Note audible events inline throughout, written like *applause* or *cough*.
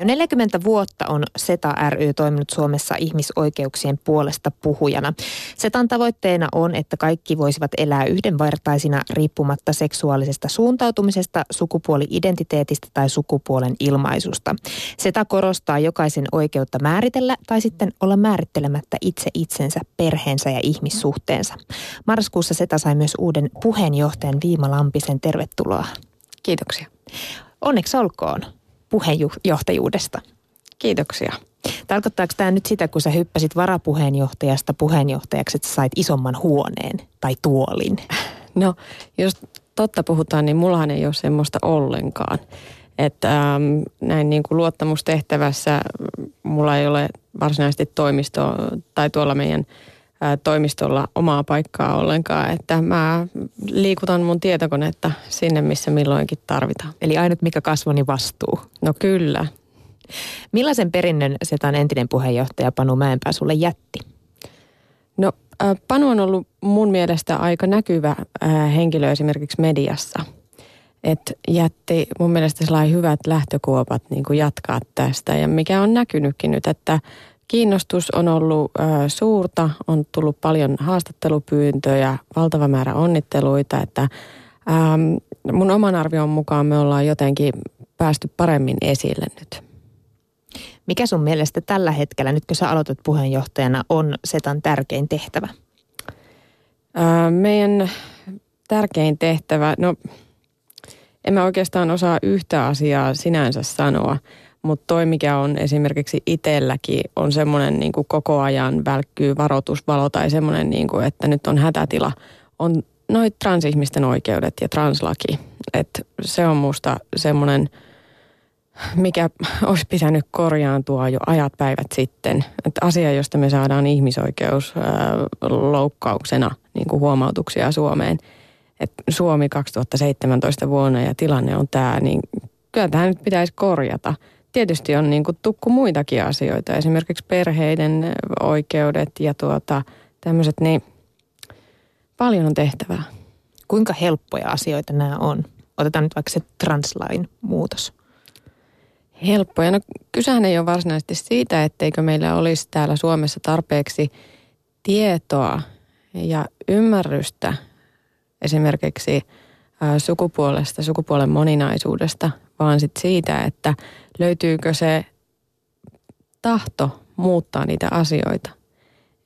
Jo 40 vuotta on SETA ry toiminut Suomessa ihmisoikeuksien puolesta puhujana. SETAn tavoitteena on, että kaikki voisivat elää yhdenvertaisina riippumatta seksuaalisesta suuntautumisesta, sukupuoli-identiteetistä tai sukupuolen ilmaisusta. SETA korostaa jokaisen oikeutta määritellä tai sitten olla määrittelemättä itse itsensä, perheensä ja ihmissuhteensa. Marraskuussa SETA sai myös uuden puheenjohtajan Viima Lampisen. Tervetuloa. Kiitoksia. Onneksi olkoon puheenjohtajuudesta. Kiitoksia. Tarkoittaako tämä nyt sitä, kun sä hyppäsit varapuheenjohtajasta puheenjohtajaksi, että sait isomman huoneen tai tuolin? No, jos totta puhutaan, niin mullahan ei ole semmoista ollenkaan. Että ähm, näin niin kuin luottamustehtävässä mulla ei ole varsinaisesti toimisto tai tuolla meidän – toimistolla omaa paikkaa ollenkaan, että mä liikutan mun tietokonetta sinne, missä milloinkin tarvitaan. Eli ainut mikä kasvoni niin vastuu. No kyllä. Millaisen perinnön Setan entinen puheenjohtaja Panu Mäenpää sulle jätti? No Panu on ollut mun mielestä aika näkyvä henkilö esimerkiksi mediassa. Että jätti mun mielestä sellainen hyvät lähtökuopat niin kuin jatkaa tästä ja mikä on näkynytkin nyt, että Kiinnostus on ollut ö, suurta, on tullut paljon haastattelupyyntöjä, valtava määrä onnitteluita, että äm, mun oman arvion mukaan me ollaan jotenkin päästy paremmin esille nyt. Mikä sun mielestä tällä hetkellä, nyt kun sä aloitat puheenjohtajana, on SETAn tärkein tehtävä? Ö, meidän tärkein tehtävä, no en mä oikeastaan osaa yhtä asiaa sinänsä sanoa – mutta toi, mikä on esimerkiksi itselläkin, on semmoinen niin koko ajan välkkyy varoitusvalo tai semmoinen, niin kuin, että nyt on hätätila, on noit transihmisten oikeudet ja translaki. Et se on musta semmoinen, mikä *laughs* olisi pitänyt korjaantua jo ajat päivät sitten. Et asia, josta me saadaan ihmisoikeusloukkauksena niin kuin huomautuksia Suomeen. Et Suomi 2017 vuonna ja tilanne on tämä, niin kyllä tämä nyt pitäisi korjata – tietysti on niin kuin tukku muitakin asioita, esimerkiksi perheiden oikeudet ja tuota, tämmöiset, niin paljon on tehtävää. Kuinka helppoja asioita nämä on? Otetaan nyt vaikka se translain muutos. Helppoja. No kysehän ei ole varsinaisesti siitä, etteikö meillä olisi täällä Suomessa tarpeeksi tietoa ja ymmärrystä esimerkiksi sukupuolesta, sukupuolen moninaisuudesta, vaan sit siitä, että löytyykö se tahto muuttaa niitä asioita.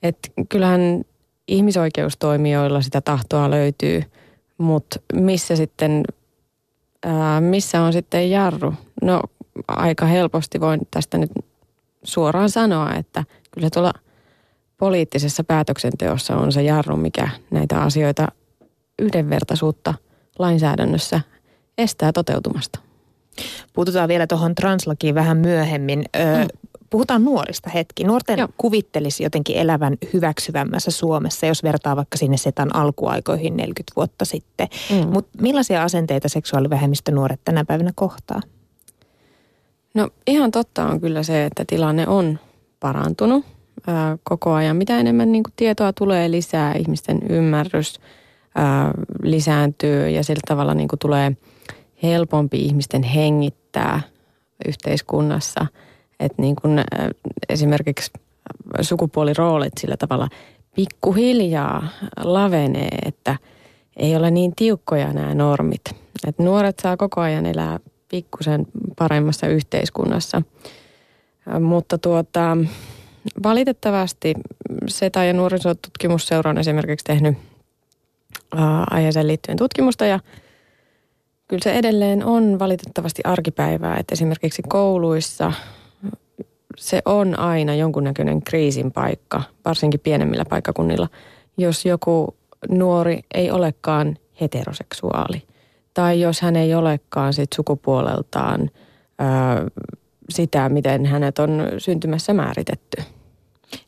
Et kyllähän ihmisoikeustoimijoilla sitä tahtoa löytyy, mutta missä sitten, ää, missä on sitten jarru? No aika helposti voin tästä nyt suoraan sanoa, että kyllä tuolla poliittisessa päätöksenteossa on se jarru, mikä näitä asioita yhdenvertaisuutta lainsäädännössä estää toteutumasta. Puututaan vielä tuohon translakiin vähän myöhemmin. Ö, mm. Puhutaan nuorista hetki. Nuorten Joo. kuvittelisi jotenkin elävän hyväksyvämmässä Suomessa, jos vertaa vaikka sinne setan alkuaikoihin 40 vuotta sitten. Mm. Mutta millaisia asenteita seksuaalivähemmistönuoret tänä päivänä kohtaa? No ihan totta on kyllä se, että tilanne on parantunut ää, koko ajan. Mitä enemmän niin kuin tietoa tulee lisää, ihmisten ymmärrys ää, lisääntyy ja sillä tavalla niin kuin tulee – helpompi ihmisten hengittää yhteiskunnassa. Että niin kuin esimerkiksi sukupuoliroolit sillä tavalla pikkuhiljaa lavenee, että ei ole niin tiukkoja nämä normit. Että nuoret saa koko ajan elää pikkusen paremmassa yhteiskunnassa. Mutta tuota, valitettavasti SETA ja on esimerkiksi tehnyt aiheeseen liittyen tutkimusta ja – kyllä se edelleen on valitettavasti arkipäivää, että esimerkiksi kouluissa se on aina jonkunnäköinen kriisin paikka, varsinkin pienemmillä paikkakunnilla, jos joku nuori ei olekaan heteroseksuaali tai jos hän ei olekaan sit sukupuoleltaan ö, sitä, miten hänet on syntymässä määritetty.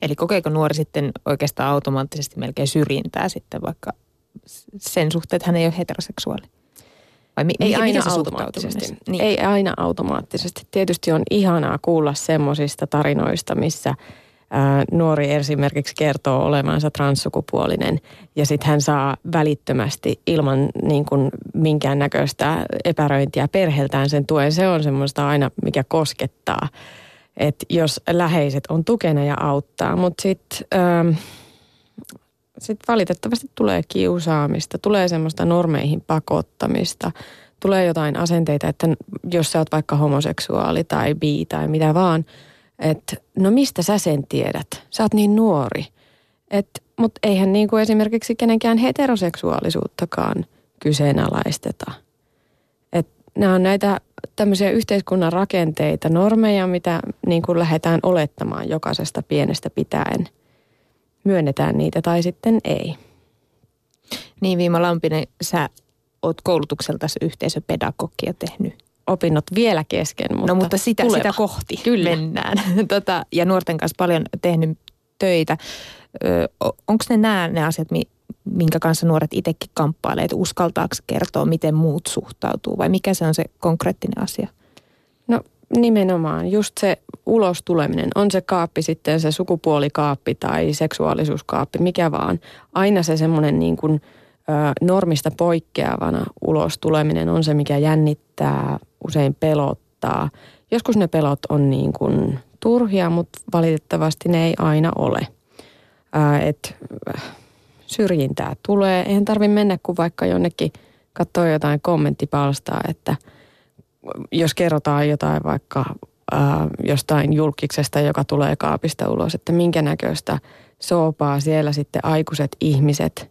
Eli kokeeko nuori sitten oikeastaan automaattisesti melkein syrjintää sitten vaikka sen suhteen, että hän ei ole heteroseksuaali? Vai mi- ei aina automaattisesti. Niin. Ei aina automaattisesti. Tietysti on ihanaa kuulla semmoisista tarinoista, missä nuori esimerkiksi kertoo olevansa transsukupuolinen ja sitten hän saa välittömästi ilman niin kuin minkäännäköistä epäröintiä perheeltään sen tuen. Se on semmoista aina, mikä koskettaa, että jos läheiset on tukena ja auttaa. Mutta sitten ähm, sit valitettavasti tulee kiusaamista, tulee semmoista normeihin pakottamista – tulee jotain asenteita, että jos sä oot vaikka homoseksuaali tai bi tai mitä vaan, että no mistä sä sen tiedät? Sä oot niin nuori. Mutta eihän niin kuin esimerkiksi kenenkään heteroseksuaalisuuttakaan kyseenalaisteta. Et nämä on näitä tämmöisiä yhteiskunnan rakenteita, normeja, mitä niin kuin lähdetään olettamaan jokaisesta pienestä pitäen. Myönnetään niitä tai sitten ei. Niin Viima Lampinen, sä oot koulutukselta yhteisöpedagogia tehnyt opinnot vielä kesken, mutta No mutta sitä, sitä kohti Kyllä. mennään. *laughs* tota, ja nuorten kanssa paljon tehnyt töitä. Onko ne nämä ne asiat, minkä kanssa nuoret itsekin kamppailee, että uskaltaako kertoa, miten muut suhtautuu vai mikä se on se konkreettinen asia? No nimenomaan, just se ulos tuleminen, on se kaappi sitten se sukupuolikaappi tai seksuaalisuuskaappi, mikä vaan. Aina se semmoinen niin kuin – normista poikkeavana ulos tuleminen on se, mikä jännittää, usein pelottaa. Joskus ne pelot on niin kuin turhia, mutta valitettavasti ne ei aina ole. Et syrjintää tulee. Eihän tarvi mennä kuin vaikka jonnekin katsoa jotain kommenttipalstaa, että jos kerrotaan jotain vaikka ää, jostain julkiksesta, joka tulee kaapista ulos, että minkä näköistä soopaa siellä sitten aikuiset ihmiset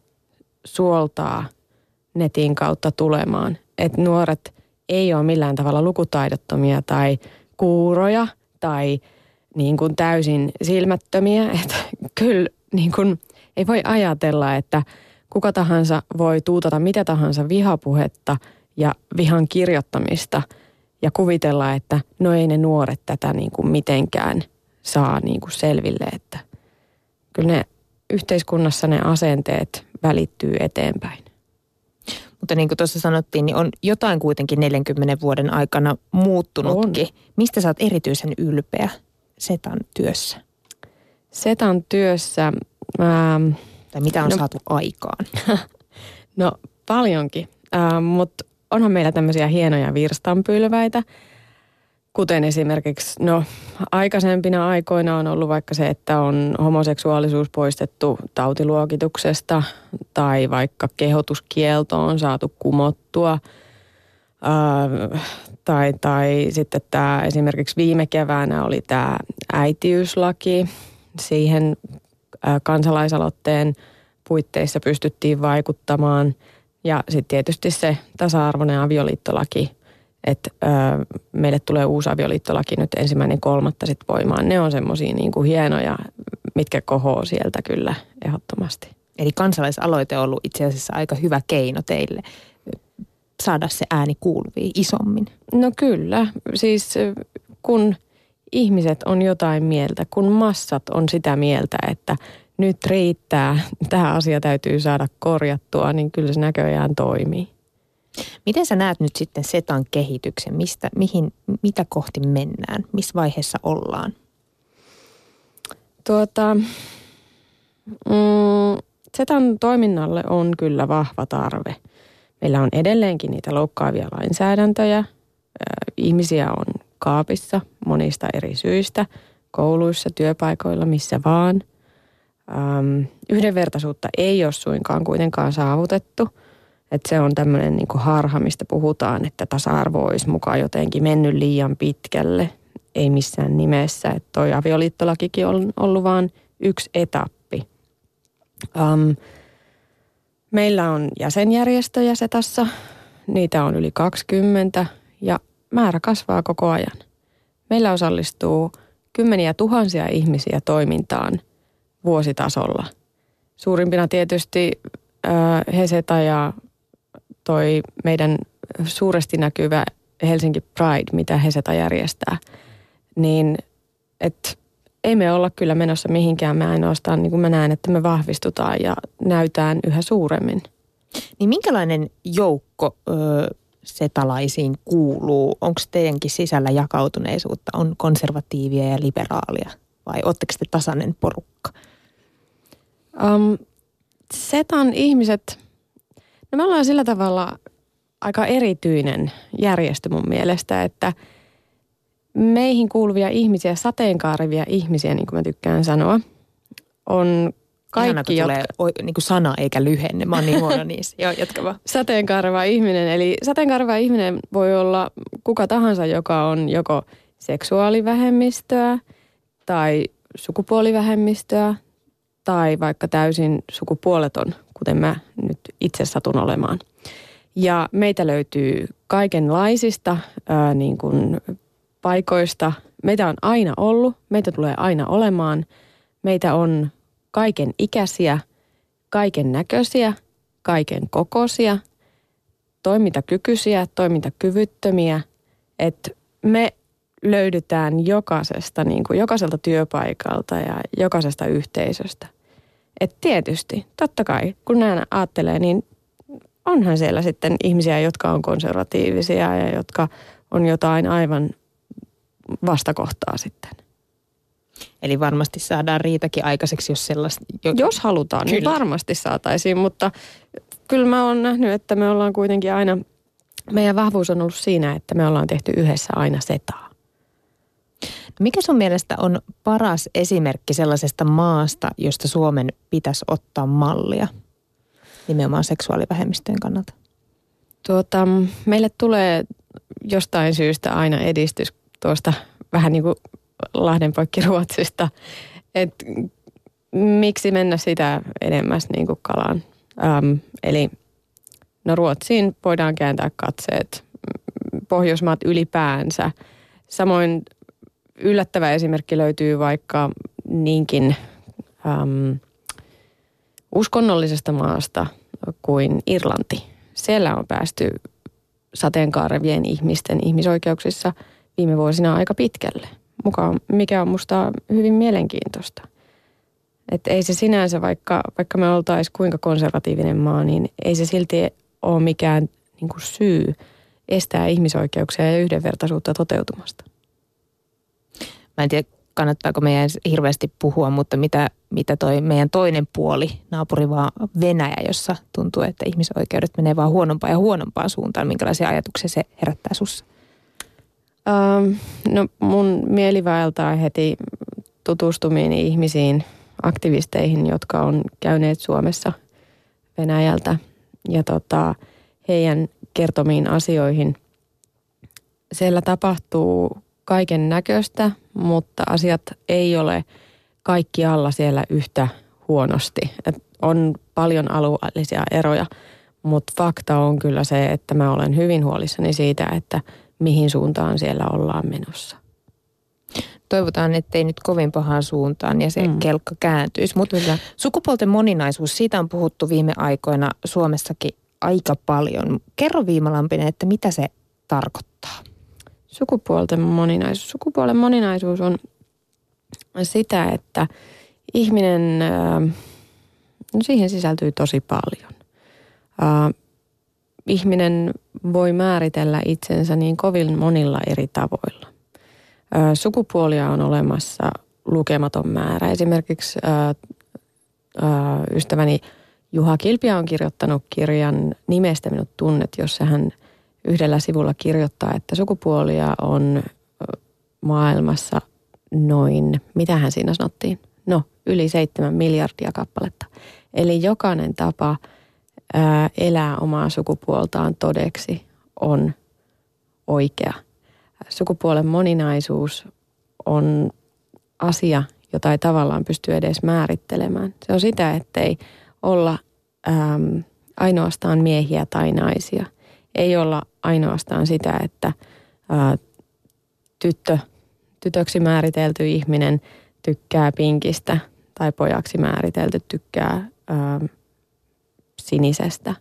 suoltaa netin kautta tulemaan. Että nuoret ei ole millään tavalla lukutaidottomia tai kuuroja tai niin kuin täysin silmättömiä. *laughs* Että kyllä niin kuin ei voi ajatella, että kuka tahansa voi tuutata mitä tahansa vihapuhetta ja vihan kirjoittamista ja kuvitella, että no ei ne nuoret tätä niin kuin mitenkään saa niin kuin selville, että kyllä ne yhteiskunnassa ne asenteet välittyy eteenpäin. Mutta niin kuin tuossa sanottiin, niin on jotain kuitenkin 40 vuoden aikana muuttunutkin. On. Mistä sä oot erityisen ylpeä Setan työssä? Setan työssä... Ää, tai mitä on no, saatu aikaan? *laughs* no paljonkin, ää, mutta onhan meillä tämmöisiä hienoja virstanpylväitä – Kuten esimerkiksi, no aikaisempina aikoina on ollut vaikka se, että on homoseksuaalisuus poistettu tautiluokituksesta tai vaikka kehotuskielto on saatu kumottua. Äh, tai, tai sitten tämä esimerkiksi viime keväänä oli tämä äitiyslaki. Siihen äh, kansalaisaloitteen puitteissa pystyttiin vaikuttamaan. Ja sitten tietysti se tasa-arvoinen avioliittolaki – että meille tulee uusi avioliittolaki nyt ensimmäinen kolmatta sitten voimaan. Ne on semmoisia niin kuin hienoja, mitkä kohoo sieltä kyllä ehdottomasti. Eli kansalaisaloite on ollut itse asiassa aika hyvä keino teille saada se ääni kuuluviin isommin. No kyllä, siis kun ihmiset on jotain mieltä, kun massat on sitä mieltä, että nyt riittää, tämä asia täytyy saada korjattua, niin kyllä se näköjään toimii. Miten sä näet nyt sitten SETAn kehityksen? Mistä, mihin, mitä kohti mennään? Missä vaiheessa ollaan? Tuota, mm, SETAn toiminnalle on kyllä vahva tarve. Meillä on edelleenkin niitä loukkaavia lainsäädäntöjä. Ihmisiä on kaapissa monista eri syistä, kouluissa, työpaikoilla, missä vaan. Yhdenvertaisuutta ei ole suinkaan kuitenkaan saavutettu – että se on tämmöinen niin harha, mistä puhutaan, että tasa-arvo olisi mukaan jotenkin mennyt liian pitkälle. Ei missään nimessä. Että toi avioliittolakikin on ollut vain yksi etappi. Um, meillä on jäsenjärjestöjä setassa. Niitä on yli 20 ja määrä kasvaa koko ajan. Meillä osallistuu kymmeniä tuhansia ihmisiä toimintaan vuositasolla. Suurimpina tietysti Heseta ja toi meidän suuresti näkyvä Helsinki Pride, mitä Heseta järjestää, niin että ei me olla kyllä menossa mihinkään. Me ainoastaan, niin kuin mä näen, että me vahvistutaan ja näytään yhä suuremmin. Niin minkälainen joukko ö, setalaisiin kuuluu? Onko teidänkin sisällä jakautuneisuutta? On konservatiivia ja liberaalia? vai oletteko te tasainen porukka? Um, setan ihmiset, no me ollaan sillä tavalla aika erityinen järjestö mun mielestä, että meihin kuuluvia ihmisiä, sateenkaarivia ihmisiä, niin kuin mä tykkään sanoa, on kaikki, Ihana, kun jotka... tulee niin kuin sana eikä lyhenne. Mä oon niin huono *laughs* niissä. Joo, jatka vaan. Sateenkaareva ihminen. Eli sateenkaareva ihminen voi olla kuka tahansa, joka on joko seksuaalivähemmistöä tai sukupuolivähemmistöä tai vaikka täysin sukupuoleton, kuten mä nyt itse satun olemaan. Ja meitä löytyy kaikenlaisista ää, niin kuin paikoista. Meitä on aina ollut, meitä tulee aina olemaan. Meitä on kaiken ikäisiä, kaiken näköisiä, kaiken kokoisia, toimintakykyisiä, toimintakyvyttömiä. Että me löydytään jokaisesta, niin kuin jokaiselta työpaikalta ja jokaisesta yhteisöstä. Et tietysti, totta kai, kun näin ajattelee, niin onhan siellä sitten ihmisiä, jotka on konservatiivisia ja jotka on jotain aivan vastakohtaa sitten. Eli varmasti saadaan riitakin aikaiseksi, jos sellaista... Jo... Jos halutaan, niin kyllä. niin varmasti saataisiin, mutta kyllä mä oon nähnyt, että me ollaan kuitenkin aina... Meidän vahvuus on ollut siinä, että me ollaan tehty yhdessä aina setaa. Mikä sun mielestä on paras esimerkki sellaisesta maasta, josta Suomen pitäisi ottaa mallia nimenomaan seksuaalivähemmistöjen kannalta? Tuota, meille tulee jostain syystä aina edistys tuosta vähän niin kuin Lahden poikki Ruotsista. Et miksi mennä sitä enemmäs niin kuin kalaan. Ähm, eli no Ruotsiin voidaan kääntää katseet, Pohjoismaat ylipäänsä. Samoin yllättävä esimerkki löytyy vaikka niinkin äm, uskonnollisesta maasta kuin Irlanti. Siellä on päästy sateenkaarevien ihmisten ihmisoikeuksissa viime vuosina aika pitkälle – mukaan, mikä on musta hyvin mielenkiintoista. Että ei se sinänsä, vaikka, vaikka me oltaisiin kuinka konservatiivinen maa, niin ei se silti ole mikään niin kuin syy estää ihmisoikeuksia ja yhdenvertaisuutta toteutumasta. Mä en tiedä, kannattaako meidän hirveästi puhua, mutta mitä, mitä toi meidän toinen puoli, naapuri vaan Venäjä, jossa tuntuu, että ihmisoikeudet menee vaan huonompaan ja huonompaan suuntaan. Minkälaisia ajatuksia se herättää sussa? Ähm, no mun mieli vaeltaa heti tutustumiin ihmisiin, aktivisteihin, jotka on käyneet Suomessa Venäjältä ja tota, heidän kertomiin asioihin. Siellä tapahtuu kaiken näköistä, mutta asiat ei ole kaikki alla siellä yhtä huonosti. Et on paljon alueellisia eroja, mutta fakta on kyllä se, että mä olen hyvin huolissani siitä, että – mihin suuntaan siellä ollaan menossa. Toivotaan, ettei nyt kovin pahaan suuntaan ja se mm. kelkka kääntyisi. Mutta sukupuolten moninaisuus, siitä on puhuttu viime aikoina Suomessakin aika paljon. Kerro Viimalampinen, että mitä se tarkoittaa? Sukupuolten moninaisuus. Sukupuolen moninaisuus on sitä, että ihminen, no siihen sisältyy tosi paljon ihminen voi määritellä itsensä niin kovin monilla eri tavoilla. Sukupuolia on olemassa lukematon määrä. Esimerkiksi ystäväni Juha Kilpiä on kirjoittanut kirjan Nimestä minut tunnet, jossa hän yhdellä sivulla kirjoittaa, että sukupuolia on maailmassa noin, mitä hän siinä sanottiin? No, yli seitsemän miljardia kappaletta. Eli jokainen tapa – elää omaa sukupuoltaan todeksi on oikea. Sukupuolen moninaisuus on asia, jota ei tavallaan pysty edes määrittelemään. Se on sitä, ettei olla ainoastaan miehiä tai naisia. Ei olla ainoastaan sitä, että ää, tyttö, tytöksi määritelty ihminen tykkää pinkistä tai pojaksi määritelty tykkää ää, sinisestä.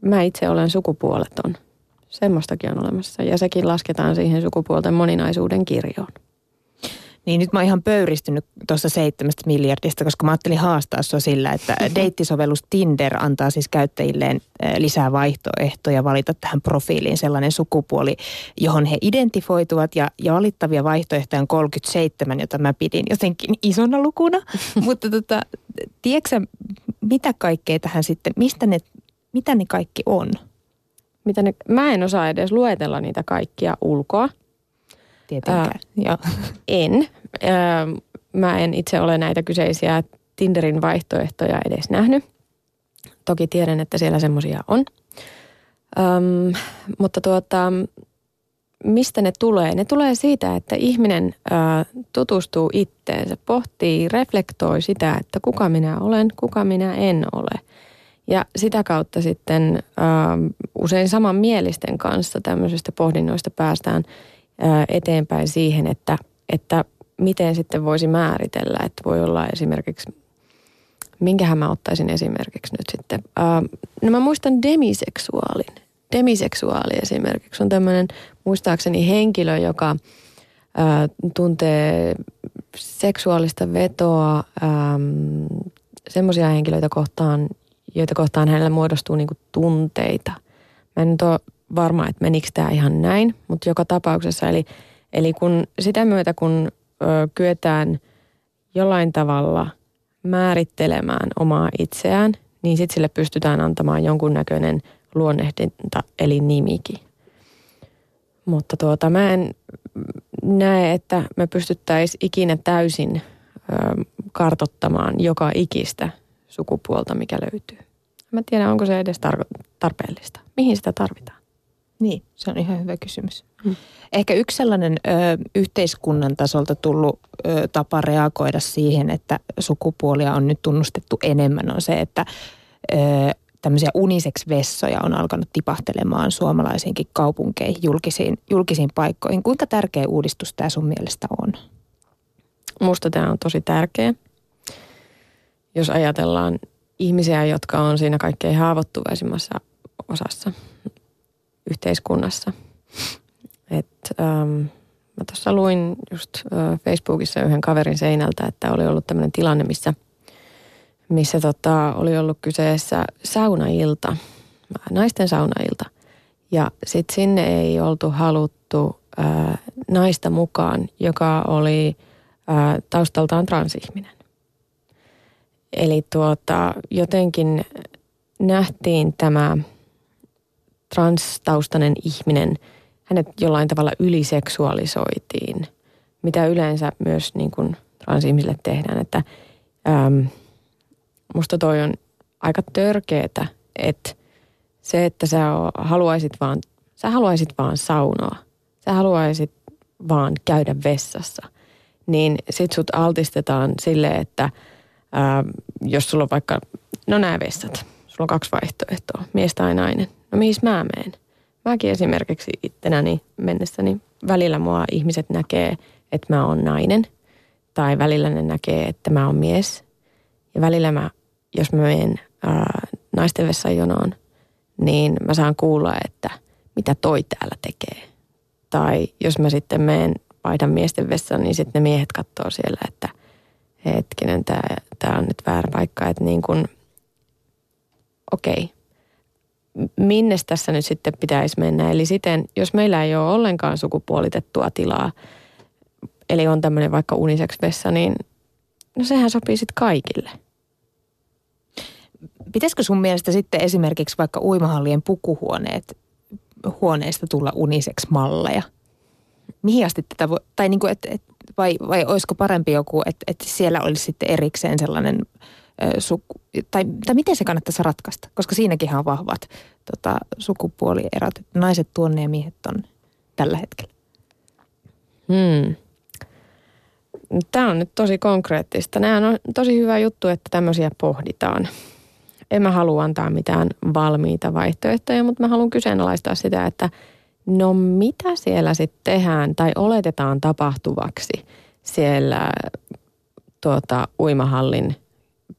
Mä itse olen sukupuoleton. Semmoistakin on olemassa ja sekin lasketaan siihen sukupuolten moninaisuuden kirjoon. Niin nyt mä oon ihan pöyristynyt tuossa seitsemästä miljardista, koska mä ajattelin haastaa sua sillä, että *laughs* deittisovellus Tinder antaa siis käyttäjilleen lisää vaihtoehtoja valita tähän profiiliin sellainen sukupuoli, johon he identifoituvat ja, ja valittavia vaihtoehtoja on 37, jota mä pidin jotenkin isona lukuna. *laughs* Mutta tota, tiedätkö mitä kaikkea tähän sitten, mistä ne, mitä ne kaikki on? Mitä ne, mä en osaa edes luetella niitä kaikkia ulkoa. Tietenkään, Joo. *laughs* En. Mä en itse ole näitä kyseisiä Tinderin vaihtoehtoja edes nähnyt. Toki tiedän, että siellä semmoisia on. Öm, mutta tuota, mistä ne tulee? Ne tulee siitä, että ihminen ö, tutustuu itteensä, pohtii, reflektoi sitä, että kuka minä olen, kuka minä en ole. Ja sitä kautta sitten ö, usein saman mielisten kanssa tämmöisestä pohdinnoista päästään eteenpäin siihen, että, että miten sitten voisi määritellä, että voi olla esimerkiksi, minkähän mä ottaisin esimerkiksi nyt sitten. No mä muistan demiseksuaalin demiseksuaali esimerkiksi on tämmöinen muistaakseni henkilö, joka tuntee seksuaalista vetoa semmoisia henkilöitä kohtaan, joita kohtaan hänellä muodostuu niinku tunteita. Mä en nyt ole varma, että menikö tämä ihan näin, mutta joka tapauksessa. Eli, eli kun sitä myötä, kun ö, kyetään jollain tavalla määrittelemään omaa itseään, niin sitten sille pystytään antamaan jonkunnäköinen luonnehdinta eli nimikin. Mutta tuota, mä en näe, että me pystyttäisiin ikinä täysin ö, kartottamaan joka ikistä sukupuolta, mikä löytyy. Mä tiedän, onko se edes tar- tarpeellista. Mihin sitä tarvitaan? Niin, se on ihan hyvä kysymys. Hmm. Ehkä yksi sellainen ö, yhteiskunnan tasolta tullut ö, tapa reagoida siihen, että sukupuolia on nyt tunnustettu enemmän, on se, että ö, tämmöisiä unisex-vessoja on alkanut tipahtelemaan suomalaisiinkin kaupunkeihin, julkisiin, julkisiin paikkoihin. Kuinka tärkeä uudistus tämä sun mielestä on? Musta tämä on tosi tärkeä. Jos ajatellaan ihmisiä, jotka on siinä kaikkein haavoittuvaisimmassa osassa yhteiskunnassa. Et, ähm, mä tuossa luin just äh, Facebookissa yhden kaverin seinältä, että oli ollut tämmöinen tilanne, missä – missä tota, oli ollut kyseessä saunailta, naisten saunailta. Ja sitten sinne ei oltu haluttu ää, naista mukaan, joka oli ää, taustaltaan transihminen. Eli tuota, jotenkin nähtiin tämä transtaustainen ihminen, hänet jollain tavalla yliseksuaalisoitiin, mitä yleensä myös niin kuin transihmisille tehdään, että äm, musta toi on aika törkeetä, että se, että sä haluaisit vaan, sä haluaisit vaan saunoa, sä haluaisit vaan käydä vessassa, niin sit sut altistetaan sille, että ää, jos sulla on vaikka, no nämä vessat, sulla on kaksi vaihtoehtoa, mies tai nainen. No mihin mä menen? Mäkin esimerkiksi ittenäni mennessäni välillä mua ihmiset näkee, että mä oon nainen. Tai välillä ne näkee, että mä oon mies. Ja välillä mä jos mä menen ää, naisten vessan jonoon, niin mä saan kuulla, että mitä toi täällä tekee. Tai jos mä sitten menen vaihdan miesten vessaan, niin sitten ne miehet katsoo siellä, että hetkinen, tämä on nyt väärä paikka. Että niin kuin, okei, minne tässä nyt sitten pitäisi mennä. Eli siten, jos meillä ei ole ollenkaan sukupuolitettua tilaa, eli on tämmöinen vaikka unisex-vessa, niin no sehän sopii sitten kaikille – Pitäisikö sun mielestä sitten esimerkiksi vaikka uimahallien pukuhuoneet huoneista tulla uniseksi malleja? Mihin asti tätä voi, tai niin kuin, et, et, vai, vai olisiko parempi joku, että et siellä olisi sitten erikseen sellainen suku, tai, tai miten se kannattaisi ratkaista? Koska siinäkin on vahvat tota, sukupuolierot, naiset tuonne ja miehet on tällä hetkellä. Hmm. Tämä on nyt tosi konkreettista. Nämä on tosi hyvä juttu, että tämmöisiä pohditaan en mä halua antaa mitään valmiita vaihtoehtoja, mutta mä haluan kyseenalaistaa sitä, että no mitä siellä sitten tehdään tai oletetaan tapahtuvaksi siellä tuota, uimahallin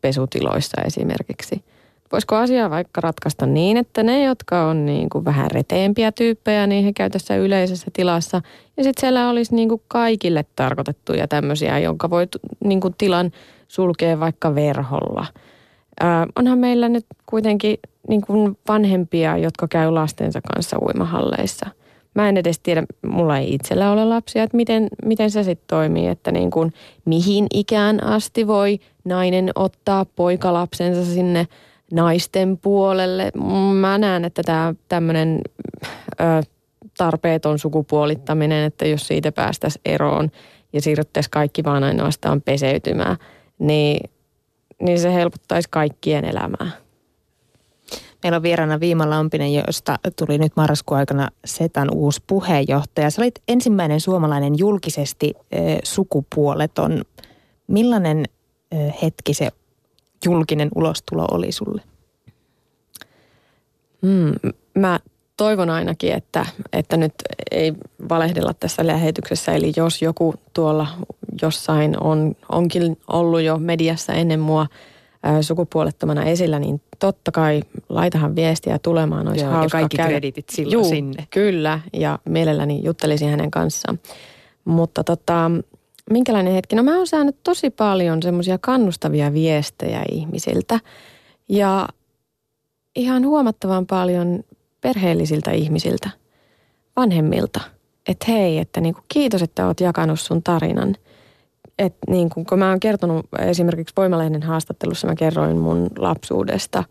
pesutiloissa esimerkiksi. voisiko asia vaikka ratkaista niin, että ne, jotka on niin kuin vähän reteempiä tyyppejä, niin he käy tässä yleisessä tilassa. Ja sitten siellä olisi niin kuin kaikille tarkoitettuja tämmöisiä, jonka voi niin kuin tilan sulkea vaikka verholla. Ää, onhan meillä nyt kuitenkin niin kuin vanhempia, jotka käy lastensa kanssa uimahalleissa. Mä en edes tiedä, mulla ei itsellä ole lapsia, että miten, miten se sitten toimii, että niin kuin, mihin ikään asti voi nainen ottaa poikalapsensa sinne naisten puolelle. Mä näen, että tämä tämmöinen tarpeeton sukupuolittaminen, että jos siitä päästäisiin eroon ja siirryttäisiin kaikki vaan ainoastaan peseytymään, niin, niin se helpottaisi kaikkien elämää. Meillä on vieraana Viima Lampinen, josta tuli nyt marraskuun aikana SETAn uusi puheenjohtaja. Sä olit ensimmäinen suomalainen julkisesti äh, sukupuoleton. Millainen hetki se julkinen ulostulo oli sulle? Mm, mä toivon ainakin, että, että nyt ei valehdella tässä lähetyksessä. Eli jos joku tuolla jossain on, onkin ollut jo mediassa ennen mua sukupuolettomana esillä, niin totta kai laitahan viestiä tulemaan. Olisi Joo, hauska ja kaikki käydä. kreditit silloin Juu, sinne. Kyllä, ja mielelläni juttelisin hänen kanssaan. Mutta tota, minkälainen hetki? No mä oon saanut tosi paljon semmoisia kannustavia viestejä ihmisiltä. Ja ihan huomattavan paljon perheellisiltä ihmisiltä, vanhemmilta. Että hei, että niinku, kiitos, että oot jakanut sun tarinan. Et niinku, kun mä oon kertonut esimerkiksi Voimalehden haastattelussa, mä kerroin mun lapsuudesta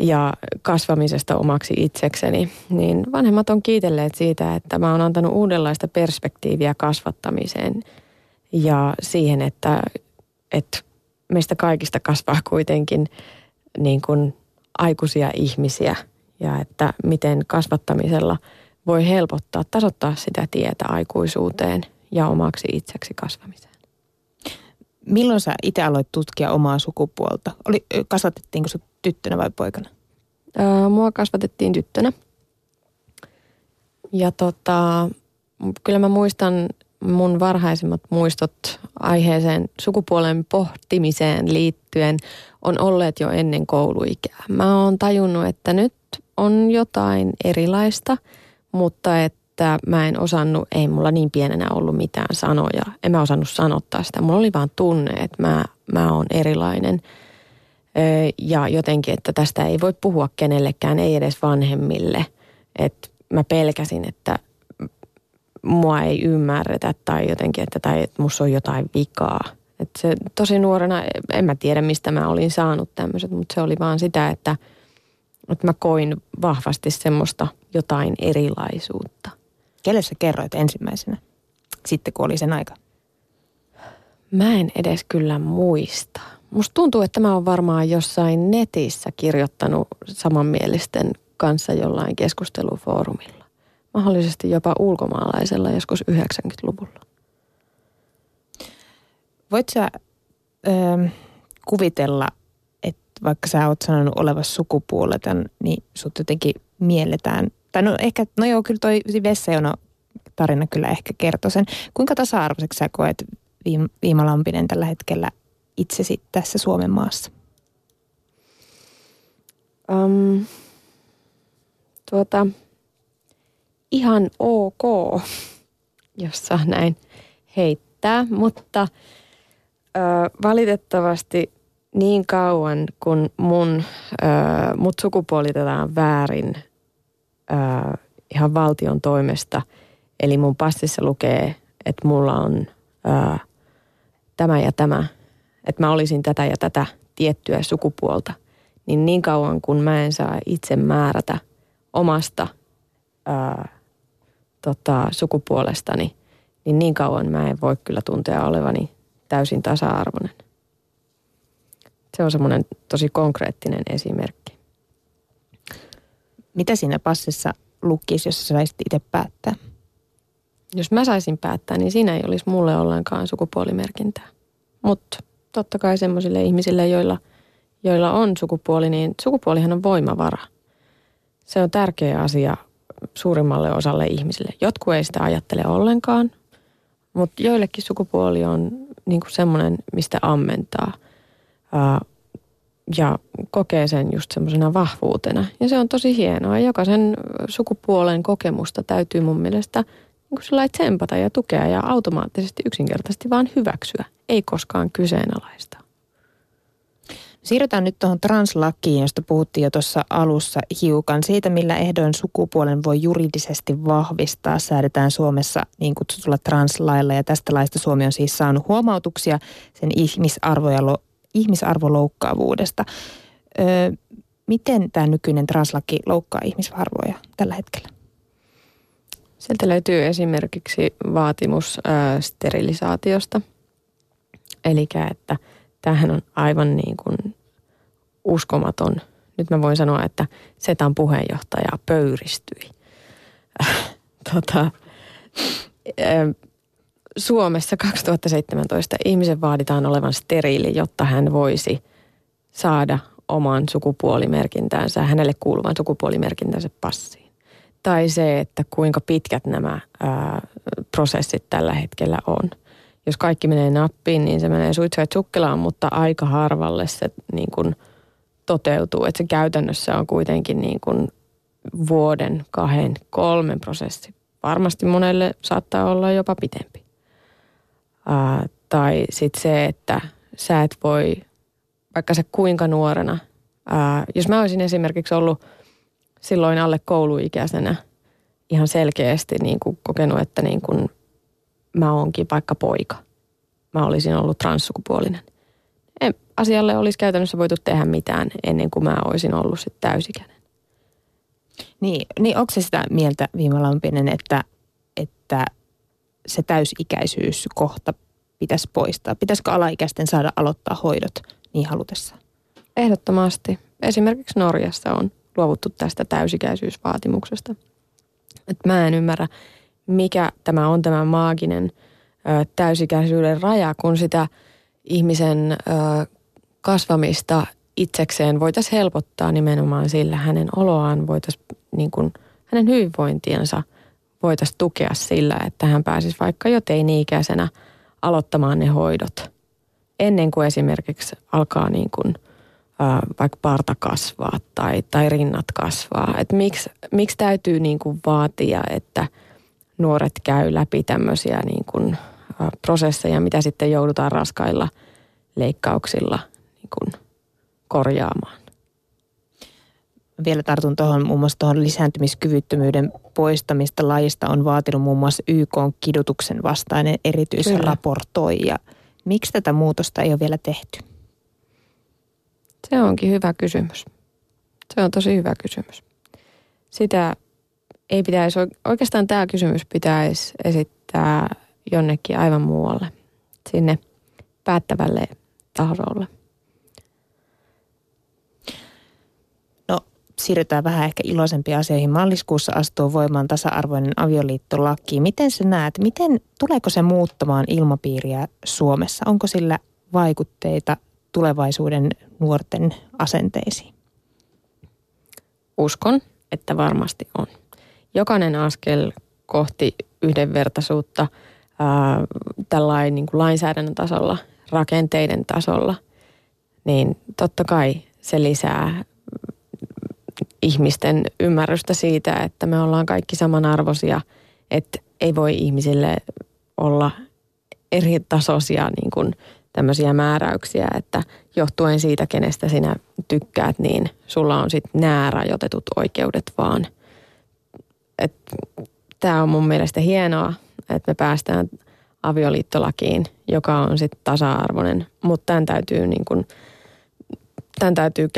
ja kasvamisesta omaksi itsekseni, niin vanhemmat on kiitelleet siitä, että mä oon antanut uudenlaista perspektiiviä kasvattamiseen ja siihen, että, että meistä kaikista kasvaa kuitenkin niin kuin aikuisia ihmisiä ja että miten kasvattamisella voi helpottaa, tasoittaa sitä tietä aikuisuuteen ja omaksi itseksi kasvamiseen. Milloin sä itse aloit tutkia omaa sukupuolta? Oli, kasvatettiinko sut tyttönä vai poikana? Öö, mua kasvatettiin tyttönä. Ja tota, kyllä mä muistan mun varhaisimmat muistot aiheeseen sukupuolen pohtimiseen liittyen on olleet jo ennen kouluikää. Mä oon tajunnut, että nyt on jotain erilaista, mutta että mä en osannut, ei mulla niin pienenä ollut mitään sanoja. En mä osannut sanottaa sitä. Mulla oli vaan tunne, että mä, mä oon erilainen. Ja jotenkin, että tästä ei voi puhua kenellekään, ei edes vanhemmille. Että mä pelkäsin, että mua ei ymmärretä tai jotenkin, että, tai, että musta on jotain vikaa. Että se tosi nuorena, en mä tiedä mistä mä olin saanut tämmöiset, mutta se oli vaan sitä, että, että mä koin vahvasti semmoista jotain erilaisuutta. Kelle sä kerroit ensimmäisenä, sitten kun oli sen aika? Mä en edes kyllä muista. Musta tuntuu, että mä oon varmaan jossain netissä kirjoittanut samanmielisten kanssa jollain keskustelufoorumilla mahdollisesti jopa ulkomaalaisella joskus 90-luvulla. Voit sä ö, kuvitella, että vaikka sä oot sanonut olevas sukupuoleton, niin sut jotenkin mielletään, tai no ehkä, no joo, kyllä toi Vessajono tarina kyllä ehkä kertoo sen. Kuinka tasa-arvoiseksi sä koet Viima Lampinen tällä hetkellä itsesi tässä Suomen maassa? Um, tuota, ihan ok, jos saa näin heittää, mutta ö, valitettavasti niin kauan kun mun, ö, mut sukupuolitetaan väärin ö, ihan valtion toimesta, eli mun passissa lukee, että mulla on ö, tämä ja tämä, että mä olisin tätä ja tätä tiettyä sukupuolta, niin niin kauan kun mä en saa itse määrätä omasta ää, tota, sukupuolestani, niin niin kauan mä en voi kyllä tuntea olevani täysin tasa-arvoinen. Se on semmoinen tosi konkreettinen esimerkki. Mitä siinä passissa lukisi, jos sä saisit itse päättää? Jos mä saisin päättää, niin siinä ei olisi mulle ollenkaan sukupuolimerkintää. Mutta totta kai semmoisille ihmisille, joilla, joilla on sukupuoli, niin sukupuolihan on voimavara. Se on tärkeä asia suurimmalle osalle ihmisille. Jotkut ei sitä ajattele ollenkaan, mutta joillekin sukupuoli on niin kuin semmoinen, mistä ammentaa. Ja kokee sen just semmoisena vahvuutena. Ja se on tosi hienoa. Jokaisen sukupuolen kokemusta täytyy mun mielestä niin kuin tsempata ja tukea ja automaattisesti yksinkertaisesti vaan hyväksyä. Ei koskaan kyseenalaista. Siirrytään nyt tuohon translakiin, josta puhuttiin jo tuossa alussa hiukan. Siitä, millä ehdoin sukupuolen voi juridisesti vahvistaa, säädetään Suomessa niin kutsutulla translailla. Ja tästä laista Suomi on siis saanut huomautuksia sen ihmisarvo- ihmisarvoloukkaavuudesta. Öö, miten tämä nykyinen translaki loukkaa ihmisarvoja tällä hetkellä? Sieltä löytyy esimerkiksi vaatimus ö, sterilisaatiosta. Eli että tämähän on aivan niin kuin uskomaton. Nyt mä voin sanoa, että Setan puheenjohtaja pöyristyi. *laughs* tota, Suomessa 2017 ihmisen vaaditaan olevan steriili, jotta hän voisi saada oman sukupuolimerkintänsä, hänelle kuuluvan sukupuolimerkintänsä passiin. Tai se, että kuinka pitkät nämä ää, prosessit tällä hetkellä on. Jos kaikki menee nappiin, niin se menee suitsait sukkelaan, mutta aika harvalle se niin kuin toteutuu. Että se käytännössä on kuitenkin niin kuin vuoden, kahden, kolmen prosessi. Varmasti monelle saattaa olla jopa pitempi. Ää, tai sitten se, että sä et voi, vaikka se kuinka nuorena, ää, jos mä olisin esimerkiksi ollut silloin alle kouluikäisenä ihan selkeästi niin kuin kokenut, että niin kuin mä oonkin vaikka poika. Mä olisin ollut transsukupuolinen. En, asialle olisi käytännössä voitu tehdä mitään ennen kuin mä olisin ollut sitten täysikäinen. Niin, niin onko se sitä mieltä, Viima Lampinen, että, että se täysikäisyys kohta pitäisi poistaa? Pitäisikö alaikäisten saada aloittaa hoidot niin halutessa? Ehdottomasti. Esimerkiksi Norjassa on luovuttu tästä täysikäisyysvaatimuksesta. Et mä en ymmärrä, mikä tämä on tämä maaginen ö, täysikäisyyden raja, kun sitä ihmisen ö, kasvamista itsekseen voitaisiin helpottaa nimenomaan sillä hänen oloaan, voitaisiin niin hänen hyvinvointiensa – voitaisiin tukea sillä, että hän pääsisi vaikka jo teini-ikäisenä aloittamaan ne hoidot ennen kuin esimerkiksi alkaa niin kuin, ää, vaikka parta kasvaa tai, tai rinnat kasvaa. Et miksi, miksi täytyy niin kuin vaatia, että nuoret käy läpi tämmöisiä niin kuin, ää, prosesseja, mitä sitten joudutaan raskailla leikkauksilla niin kuin korjaamaan? Vielä tartun tuohon muun muassa tuohon lisääntymiskyvyttömyyden poistamista lajista on vaatinut muun muassa YK on kidutuksen vastainen erityisraportoija. Miksi tätä muutosta ei ole vielä tehty? Se onkin hyvä kysymys. Se on tosi hyvä kysymys. Sitä ei pitäisi, oikeastaan tämä kysymys pitäisi esittää jonnekin aivan muualle, sinne päättävälle taholle. Siirrytään vähän ehkä iloisempiin asioihin. Maaliskuussa astuu voimaan tasa-arvoinen avioliittolaki. Miten sä näet, miten, tuleeko se muuttamaan ilmapiiriä Suomessa? Onko sillä vaikutteita tulevaisuuden nuorten asenteisiin? Uskon, että varmasti on. Jokainen askel kohti yhdenvertaisuutta ää, niin kuin lainsäädännön tasolla, rakenteiden tasolla, niin totta kai se lisää ihmisten ymmärrystä siitä, että me ollaan kaikki samanarvoisia, että ei voi ihmisille olla eri tasoisia niin kuin tämmöisiä määräyksiä, että johtuen siitä, kenestä sinä tykkäät, niin sulla on sitten nämä rajoitetut oikeudet vaan. Tämä on mun mielestä hienoa, että me päästään avioliittolakiin, joka on sitten tasa-arvoinen, mutta tämän täytyy niin kuin – tämän täytyy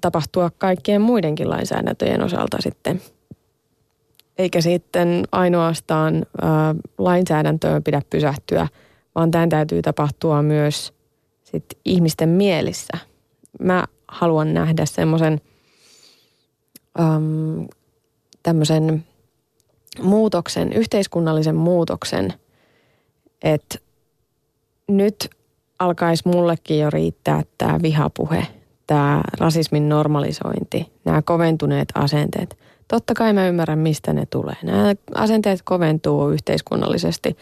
tapahtua kaikkien muidenkin lainsäädäntöjen osalta sitten. Eikä sitten ainoastaan ä, lainsäädäntöön pidä pysähtyä, vaan tämän täytyy tapahtua myös sit ihmisten mielissä. Mä haluan nähdä semmoisen tämmöisen muutoksen, yhteiskunnallisen muutoksen, että nyt alkaisi mullekin jo riittää tämä vihapuhe – tämä rasismin normalisointi, nämä koventuneet asenteet. Totta kai mä ymmärrän, mistä ne tulee. Nämä asenteet koventuu yhteiskunnallisesti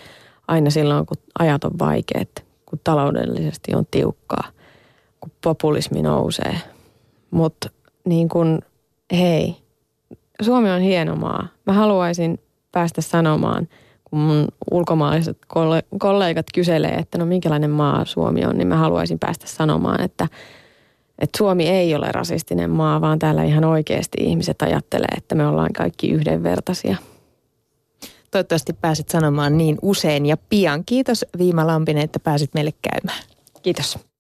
aina silloin, kun ajat on vaikeat, kun taloudellisesti on tiukkaa, kun populismi nousee – Mutta niin kun, hei, Suomi on hieno maa. Mä haluaisin päästä sanomaan, kun mun ulkomaalaiset kollegat kyselee, että no minkälainen maa Suomi on, niin mä haluaisin päästä sanomaan, että, että Suomi ei ole rasistinen maa, vaan täällä ihan oikeasti ihmiset ajattelee, että me ollaan kaikki yhdenvertaisia. Toivottavasti pääsit sanomaan niin usein ja pian. Kiitos Viima Lampinen, että pääsit meille käymään. Kiitos.